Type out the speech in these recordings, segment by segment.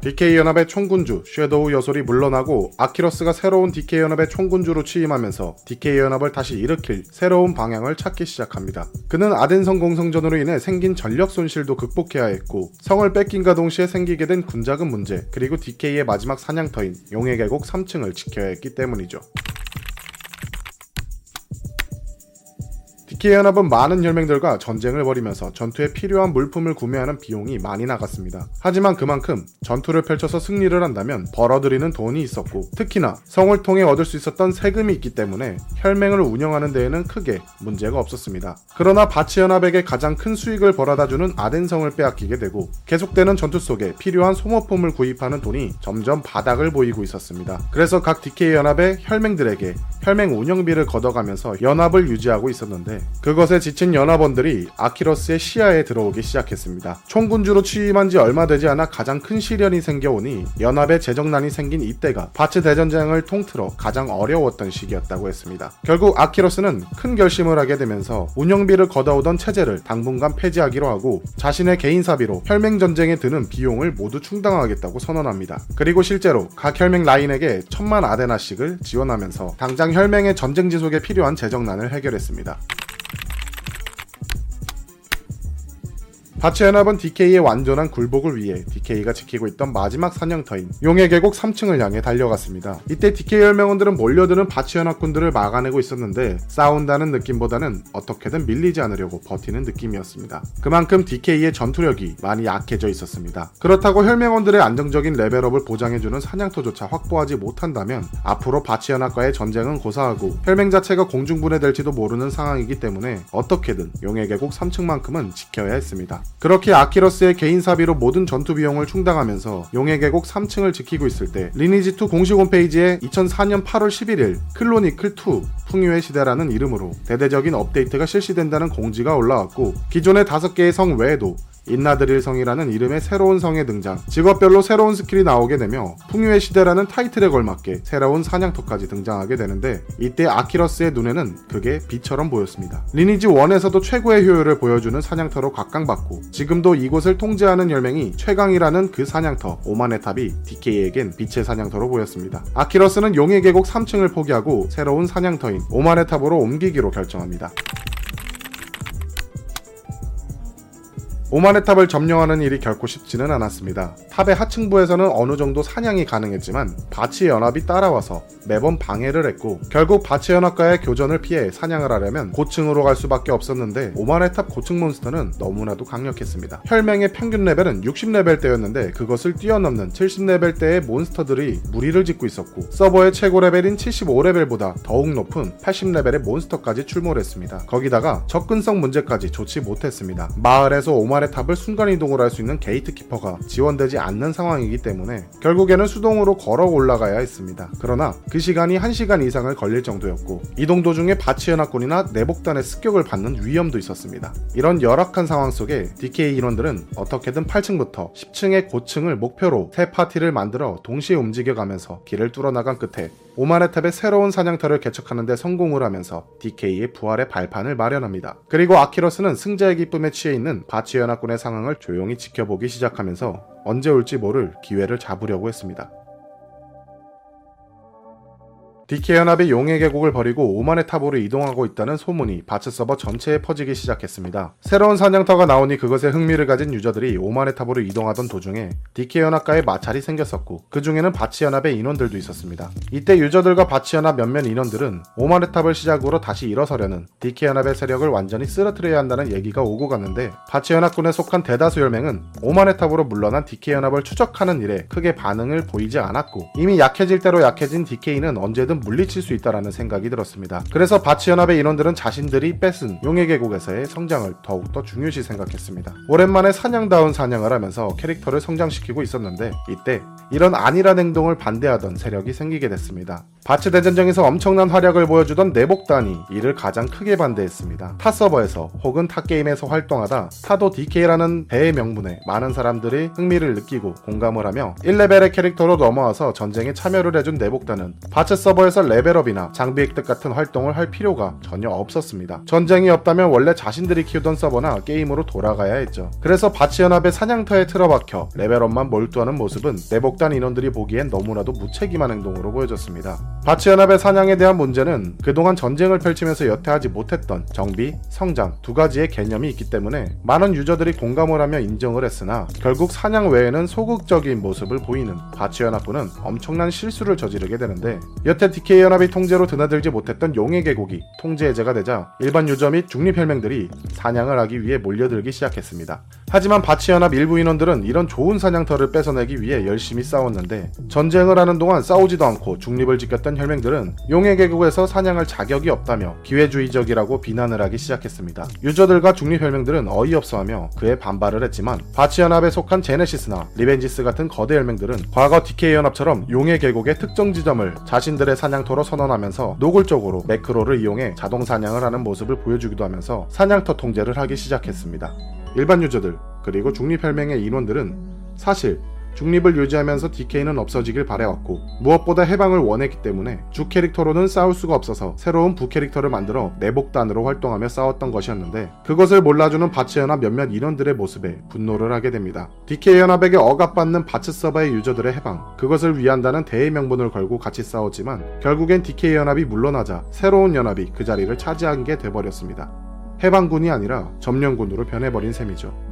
DK연합의 총군주 쉐도우 여솔이 물러나고 아키러스가 새로운 DK연합의 총군주로 취임하면서 DK연합을 다시 일으킬 새로운 방향을 찾기 시작합니다. 그는 아덴성 공성전으로 인해 생긴 전력 손실도 극복해야 했고 성을 뺏김과 동시에 생기게 된 군자금 문제 그리고 DK의 마지막 사냥터인 용의 계곡 3층을 지켜야 했기 때문이죠. DK연합은 많은 혈맹들과 전쟁을 벌이면서 전투에 필요한 물품을 구매하는 비용이 많이 나갔습니다. 하지만 그만큼 전투를 펼쳐서 승리를 한다면 벌어들이는 돈이 있었고 특히나 성을 통해 얻을 수 있었던 세금이 있기 때문에 혈맹을 운영하는 데에는 크게 문제가 없었습니다. 그러나 바츠연합에게 가장 큰 수익을 벌어다주는 아덴성을 빼앗기게 되고 계속되는 전투 속에 필요한 소모품을 구입하는 돈이 점점 바닥을 보이고 있었습니다. 그래서 각 DK연합의 혈맹들에게 혈맹 운영비를 걷어가면서 연합을 유지하고 있었는데 그것에 지친 연합원들이 아키러스의 시야에 들어오기 시작했습니다. 총군주로 취임한 지 얼마 되지 않아 가장 큰 시련이 생겨오니 연합의 재정난이 생긴 이때가 바츠 대전쟁을 통틀어 가장 어려웠던 시기였다고 했습니다. 결국 아키러스는 큰 결심을 하게 되면서 운영비를 걷어오던 체제를 당분간 폐지하기로 하고 자신의 개인 사비로 혈맹 전쟁에 드는 비용을 모두 충당하겠다고 선언합니다. 그리고 실제로 각 혈맹 라인에게 천만 아데나씩을 지원하면서 당장 혈맹의 전쟁 지속에 필요한 재정난을 해결했습니다. 바치연합은 DK의 완전한 굴복을 위해 DK가 지키고 있던 마지막 사냥터인 용의 계곡 3층을 향해 달려갔습니다. 이때 DK 혈맹원들은 몰려드는 바치연합군들을 막아내고 있었는데 싸운다는 느낌보다는 어떻게든 밀리지 않으려고 버티는 느낌이었습니다. 그만큼 DK의 전투력이 많이 약해져 있었습니다. 그렇다고 혈맹원들의 안정적인 레벨업을 보장해주는 사냥터조차 확보하지 못한다면 앞으로 바치연합과의 전쟁은 고사하고 혈맹 자체가 공중분해될지도 모르는 상황이기 때문에 어떻게든 용의 계곡 3층만큼은 지켜야 했습니다. 그렇게 아키러스의 개인 사비로 모든 전투 비용을 충당하면서 용의 계곡 3층을 지키고 있을 때 리니지2 공식 홈페이지에 2004년 8월 11일 크로니클2 풍요의 시대라는 이름으로 대대적인 업데이트가 실시된다는 공지가 올라왔고 기존의 5개의 성 외에도 인나드릴 성이라는 이름의 새로운 성의 등장, 직업별로 새로운 스킬이 나오게 되며 풍요의 시대라는 타이틀에 걸맞게 새로운 사냥터까지 등장하게 되는데 이때 아키러스의 눈에는 그게 빛처럼 보였습니다. 리니지 1에서도 최고의 효율을 보여주는 사냥터로 각광받고 지금도 이곳을 통제하는 혈맹이 최강이라는 그 사냥터 오만의 탑이 DK에겐 빛의 사냥터로 보였습니다. 아키러스는 용의 계곡 3층을 포기하고 새로운 사냥터인 오만의 탑으로 옮기기로 결정합니다. 오만의 탑을 점령하는 일이 결코 쉽지는 않았습니다. 탑의 하층부에서는 어느 정도 사냥이 가능했지만 바츠 연합이 따라와서 매번 방해를 했고 결국 바츠 연합과의 교전을 피해 사냥을 하려면 고층으로 갈 수밖에 없었는데 오만의 탑 고층 몬스터는 너무나도 강력했습니다. 혈맹의 평균 레벨은 60레벨 대였는데 그것을 뛰어넘는 70레벨 대의 몬스터들이 무리를 짓고 있었고 서버의 최고 레벨인 75레벨보다 더욱 높은 80레벨의 몬스터까지 출몰했습니다. 거기다가 접근성 문제까지 좋지 못했습니다. 마을에서 오만 의 탑을 순간이동을 할 수 있는 gatekeeper가 지원되지 않는 상황이기 때문에 결국에는 수동으로 걸어 올라가야 했습니다. 그러나 그 시간이 1시간 이상을 걸릴 정도였고 이동 도중에 바츠 연합군이나 내복단의 습격을 받는 위험도 있었습니다. 이런 열악한 상황 속에 DK 인원들은 어떻게든 8층부터 10층의 고층을 목표로 새 파티를 만들어 동시에 움직여가면서 길을 뚫어나간 끝에 오만의 탑의 새로운 사냥터를 개척하는데 성공을 하면서 DK의 부활의 발판을 마련합니다. 그리고 아키러스는 승자의 기쁨에 취해 있는 바치 연합 군의 상황을 조용히 지켜보기 시작하면서 언제 올지 모를 기회를 잡으려고 했습니다. DK연합이 용의 계곡을 버리고 오만의 탑으로 이동하고 있다는 소문이 바츠 서버 전체에 퍼지기 시작했습니다. 새로운 사냥터가 나오니 그것에 흥미를 가진 유저들이 오만의 탑으로 이동하던 도중에 DK연합과의 마찰이 생겼었고 그 중에는 바츠연합의 인원들도 있었습니다. 이때 유저들과 바츠연합 몇몇 인원들은 오만의 탑을 시작으로 다시 일어서려는 DK연합의 세력을 완전히 쓰러뜨려야 한다는 얘기가 오고 갔는데 바츠연합군에 속한 대다수 혈맹은 오만의 탑으로 물러난 DK연합을 추적하는 일에 크게 반응을 보이지 않았고 이미 약해질 대로 약해진 DK는 언제든 물리칠 수 있다라는 생각이 들었습니다. 그래서 바츠연합의 인원들은 자신들이 뺏은 용의 계곡에서의 성장을 더욱더 중요시 생각했습니다. 오랜만에 사냥다운 사냥을 하면서 캐릭터를 성장시키고 있었는데 이때 이런 안일한 행동을 반대하던 세력이 생기게 됐습니다. 바츠 대전쟁에서 엄청난 활약을 보여주던 내복단이 이를 가장 크게 반대했습니다. 타 서버에서 혹은 타 게임에서 활동하다 타도 DK라는 대의 명분에 많은 사람들이 흥미를 느끼고 공감을 하며 1레벨의 캐릭터로 넘어와서 전쟁에 참여를 해준 내복단은 바츠 서버에 와서 레벨업이나 장비 획득 같은 활동을 할 필요가 전혀 없었습니다. 전쟁이 없다면 원래 자신들이 키우던 서버나 게임으로 돌아가야 했죠. 그래서 바츠연합의 사냥터에 틀어박혀 레벨업만 몰두하는 모습은 내복단 인원들이 보기엔 너무나도 무책임한 행동으로 보여졌습니다. 바츠연합의 사냥에 대한 문제는 그동안 전쟁을 펼치면서 여태 하지 못했던 정비, 성장 두 가지의 개념이 있기 때문에 많은 유저들이 공감을 하며 인정을 했으나 결국 사냥 외에는 소극적인 모습을 보이는 바츠연합군은 엄청난 실수를 저지르게 되는데 여태 DK연합이 통제로 드나들지 못했던 용의 계곡이 통제 해제가 되자 일반 유저 및 중립혈맹들이 사냥을 하기 위해 몰려들기 시작했습니다. 하지만 바츠 연합 일부 인원들은 이런 좋은 사냥터를 뺏어내기 위해 열심히 싸웠는데 전쟁을 하는 동안 싸우지도 않고 중립을 지켰던 혈맹들은 용의 계곡에서 사냥할 자격이 없다며 기회주의적이라고 비난을 하기 시작했습니다. 유저들과 중립혈맹들은 어이없어하며 그에 반발을 했지만 바츠 연합에 속한 제네시스나 리벤지스 같은 거대 혈맹들은 과거 DK연합처럼 용의 계곡의 특정 지점을 자신들의 사냥터로 선언하면서 노골적으로 매크로를 이용해 자동 사냥을 하는 모습을 보여주기도 하면서 사냥터 통제를 하기 시작했습니다. 일반 유저들 그리고 중립혈맹의 인원들은 사실 중립을 유지하면서 DK는 없어지길 바래왔고 무엇보다 해방을 원했기 때문에 주 캐릭터로는 싸울 수가 없어서 새로운 부 캐릭터를 만들어 내복단으로 활동하며 싸웠던 것이었는데 그것을 몰라주는 바츠연합 몇몇 인원들의 모습에 분노를 하게 됩니다. DK연합에게 억압받는 바츠 서버의 유저들의 해방 그것을 위한다는 대의 명분을 걸고 같이 싸웠지만 결국엔 DK연합이 물러나자 새로운 연합이 그 자리를 차지한 게 돼버렸습니다. 해방군이 아니라 점령군으로 변해버린 셈이죠.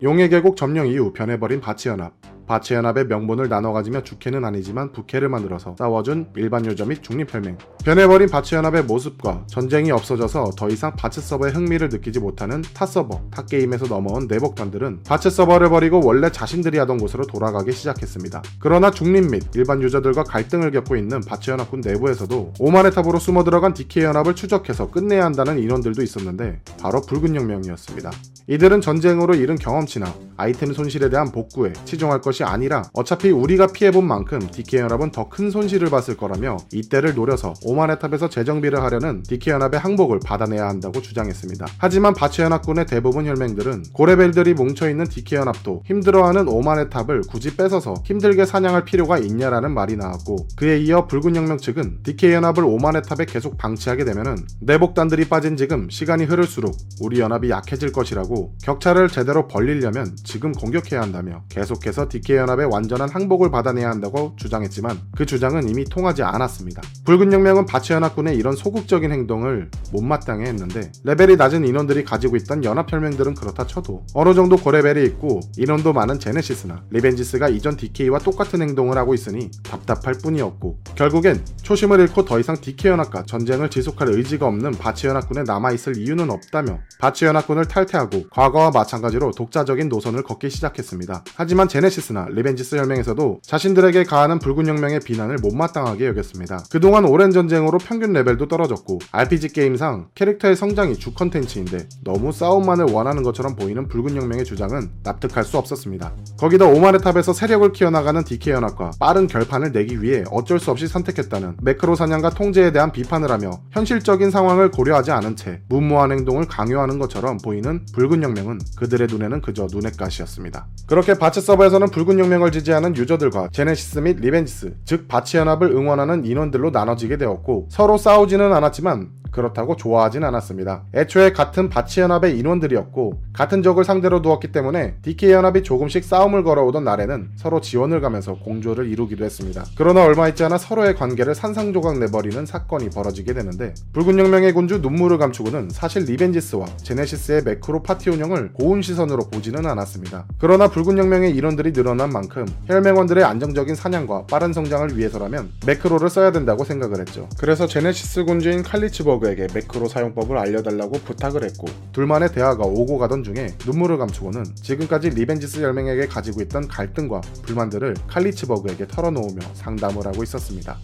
용의 계곡 점령 이후 변해버린 바츠연합. 바츠연합의 명분을 나눠 가지며 주캐는 아니지만 부캐를 만들어서 싸워준 일반 유저 및 중립혈맹. 변해버린 바츠연합의 모습과 전쟁이 없어져서 더 이상 바츠 서버에 흥미를 느끼지 못하는 타 서버, 타 게임에서 넘어온 내복단들은 바츠 서버를 버리고 원래 자신들이 하던 곳으로 돌아가기 시작했습니다. 그러나 중립 및 일반 유저들과 갈등을 겪고 있는 바츠연합군 내부에서도 오만의 탑으로 숨어 들어간 DK연합을 추적해서 끝내야 한다는 인원들도 있었는데 바로 붉은 혁명이었습니다. 이들은 전쟁으로 잃은 경험치나 아이템 손실에 대한 복구에 치중할 것이 아니라 어차피 우리가 피해본 만큼 DK연합은 더 큰 손실을 봤을 거라며 이때를 노려서 오만의 탑에서 재정비를 하려는 DK연합의 항복을 받아내야 한다고 주장했습니다. 하지만 바츠 연합군의 대부분 혈맹들은 고레벨들이 뭉쳐있는 DK연합도 힘들어하는 오만의 탑을 굳이 뺏어서 힘들게 사냥할 필요가 있냐라는 말이 나왔고 그에 이어 붉은 혁명 측은 DK연합을 오만의 탑에 계속 방치하게 되면은 내복단들이 빠진 지금 시간이 흐를수록 우리 연합이 약해질 것이라고 격차를 제대로 벌리려면 지금 공격해야 한다며 계속해서 DK 연합의 완전한 항복을 받아내야 한다고 주장했지만 그 주장은 이미 통하지 않았습니다. 붉은 혁명은 바츠연합군의 이런 소극적인 행동을 못마땅해 했는데 레벨이 낮은 인원들이 가지고 있던 연합혈맹들은 그렇다 쳐도 어느 정도 고레벨이 있고 인원도 많은 제네시스나 리벤지스가 이전 DK와 똑같은 행동을 하고 있으니 답답할 뿐이었고 결국엔 초심을 잃고 더 이상 DK연합과 전쟁을 지속할 의지가 없는 바츠연합군에 남아있을 이유는 없다며 바츠연합군을 탈퇴하고 과거와 마찬가지로 독자적인 노선을 걷기 시작했습니다. 하지만 제네시스나 리벤지스 혈맹에서도 자신들에게 가하는 붉은 혁명의 비난을 못마땅하게 여겼습니다. 그동안 오랜 전쟁으로 평균 레벨도 떨어졌고 RPG 게임상 캐릭터의 성장이 주 컨텐츠인데 너무 싸움만을 원하는 것처럼 보이는 붉은 혁명의 주장은 납득할 수 없었습니다. 거기다 오만의 탑에서 세력을 키워나가는 DK 연합과 빠른 결판을 내기 위해 어쩔 수 없이 선택했다는 매크로 사냥과 통제에 대한 비판을 하며 현실적인 상황을 고려하지 않은 채 무모한 행동을 강요하는 것처럼 보이는 붉은 혁명은 그들의 눈에는 그저 눈의 가시였습니다. 그렇게 바츠 서버에서는 붉은 혁명을 지지하는 유저들과 제네시스 및 리벤지스, 즉 바츠 연합을 응원하는 인원들로 나눠지게 되었고 서로 싸우지는 않았지만 그렇다고 좋아하진 않았습니다. 애초에 같은 바츠연합의 인원들이었고 같은 적을 상대로 두었기 때문에 DK연합이 조금씩 싸움을 걸어오던 날에는 서로 지원을 가면서 공조를 이루기도 했습니다. 그러나 얼마 있지 않아 서로의 관계를 산산조각 내버리는 사건이 벌어지게 되는데 붉은 혁명의 군주 눈물을 감추고는 사실 리벤지스와 제네시스의 매크로 파티 운영을 고운 시선으로 보지는 않았습니다. 그러나 붉은 혁명의 인원들이 늘어난 만큼 혈맹원들의 안정적인 사냥과 빠른 성장을 위해서라면 매크로를 써야 된다고 생각을 했죠. 그래서 제네시스 군주인 칼리츠버그 버그에게 매크로 사용법을 알려달라고 부탁을 했고 둘만의 대화가 오고 가던 중에 눈물을 감추고는 지금까지 리벤지스 혈맹에게 가지고 있던 갈등과 불만들을 칼리츠버그에게 털어놓으며 상담을 하고 있었습니다.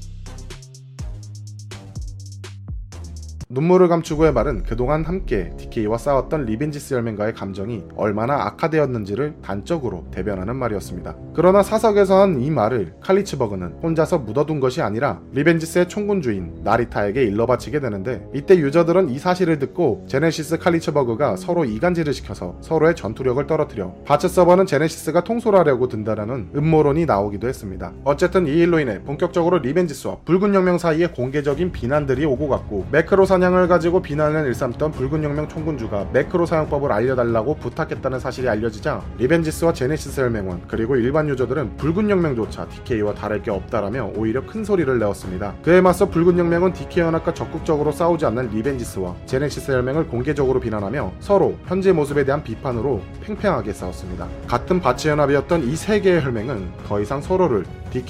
눈물을 감추고의 말은 그동안 함께 DK와 싸웠던 리벤지스 혈맹과의 감정이 얼마나 악화되었는지를 단적으로 대변하는 말이었습니다. 그러나 사석에서 한 이 말을 칼리츠버그는 혼자서 묻어둔 것이 아니라 리벤지스의 총군주인 나리타에게 일러 바치게 되는데 이때 유저들은 이 사실을 듣고 제네시스 칼리츠버그가 서로 이간질을 시켜서 서로의 전투력을 떨어뜨려 바츠 서버는 제네시스가 통솔하려고 든다라는 음모론이 나오기도 했습니다. 어쨌든 이 일로 인해 본격적으로 리벤지스와 붉은 혁명 사이에 공개적인 비난들이 오고 갔고 매크로 사냥을 가지고 비난을 일삼던 붉은 혁명 총군주가 매크로 사용법을 알려달라고 부탁했다는 사실이 알려지자 리벤지스와 제네시스 혈맹원 그리고 일반 유저들은 붉은 혁명조차 DK와 다를 게 없다라며 오히려 큰 소리를 내었습니다. 그에 맞서 붉은 혁명은 DK 연합과 적극적으로 싸우지 않는 리벤지스와 제네시스 혈맹을 공개적으로 비난하며 서로 현재 모습에 대한 비판으로 팽팽하게 싸웠습니다. 같은 바츠 연합이었던 이 세 개의 혈맹은 더 이상 서로를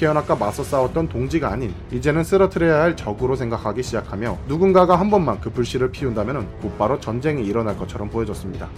연합과 맞서 싸웠던 동지가 아닌 이제는 쓰러뜨려야 할 적으로 생각하기 시작하며 누군가가 한 번만 그 불씨를 피운다면 곧바로 전쟁이 일어날 것처럼 보여졌습니다.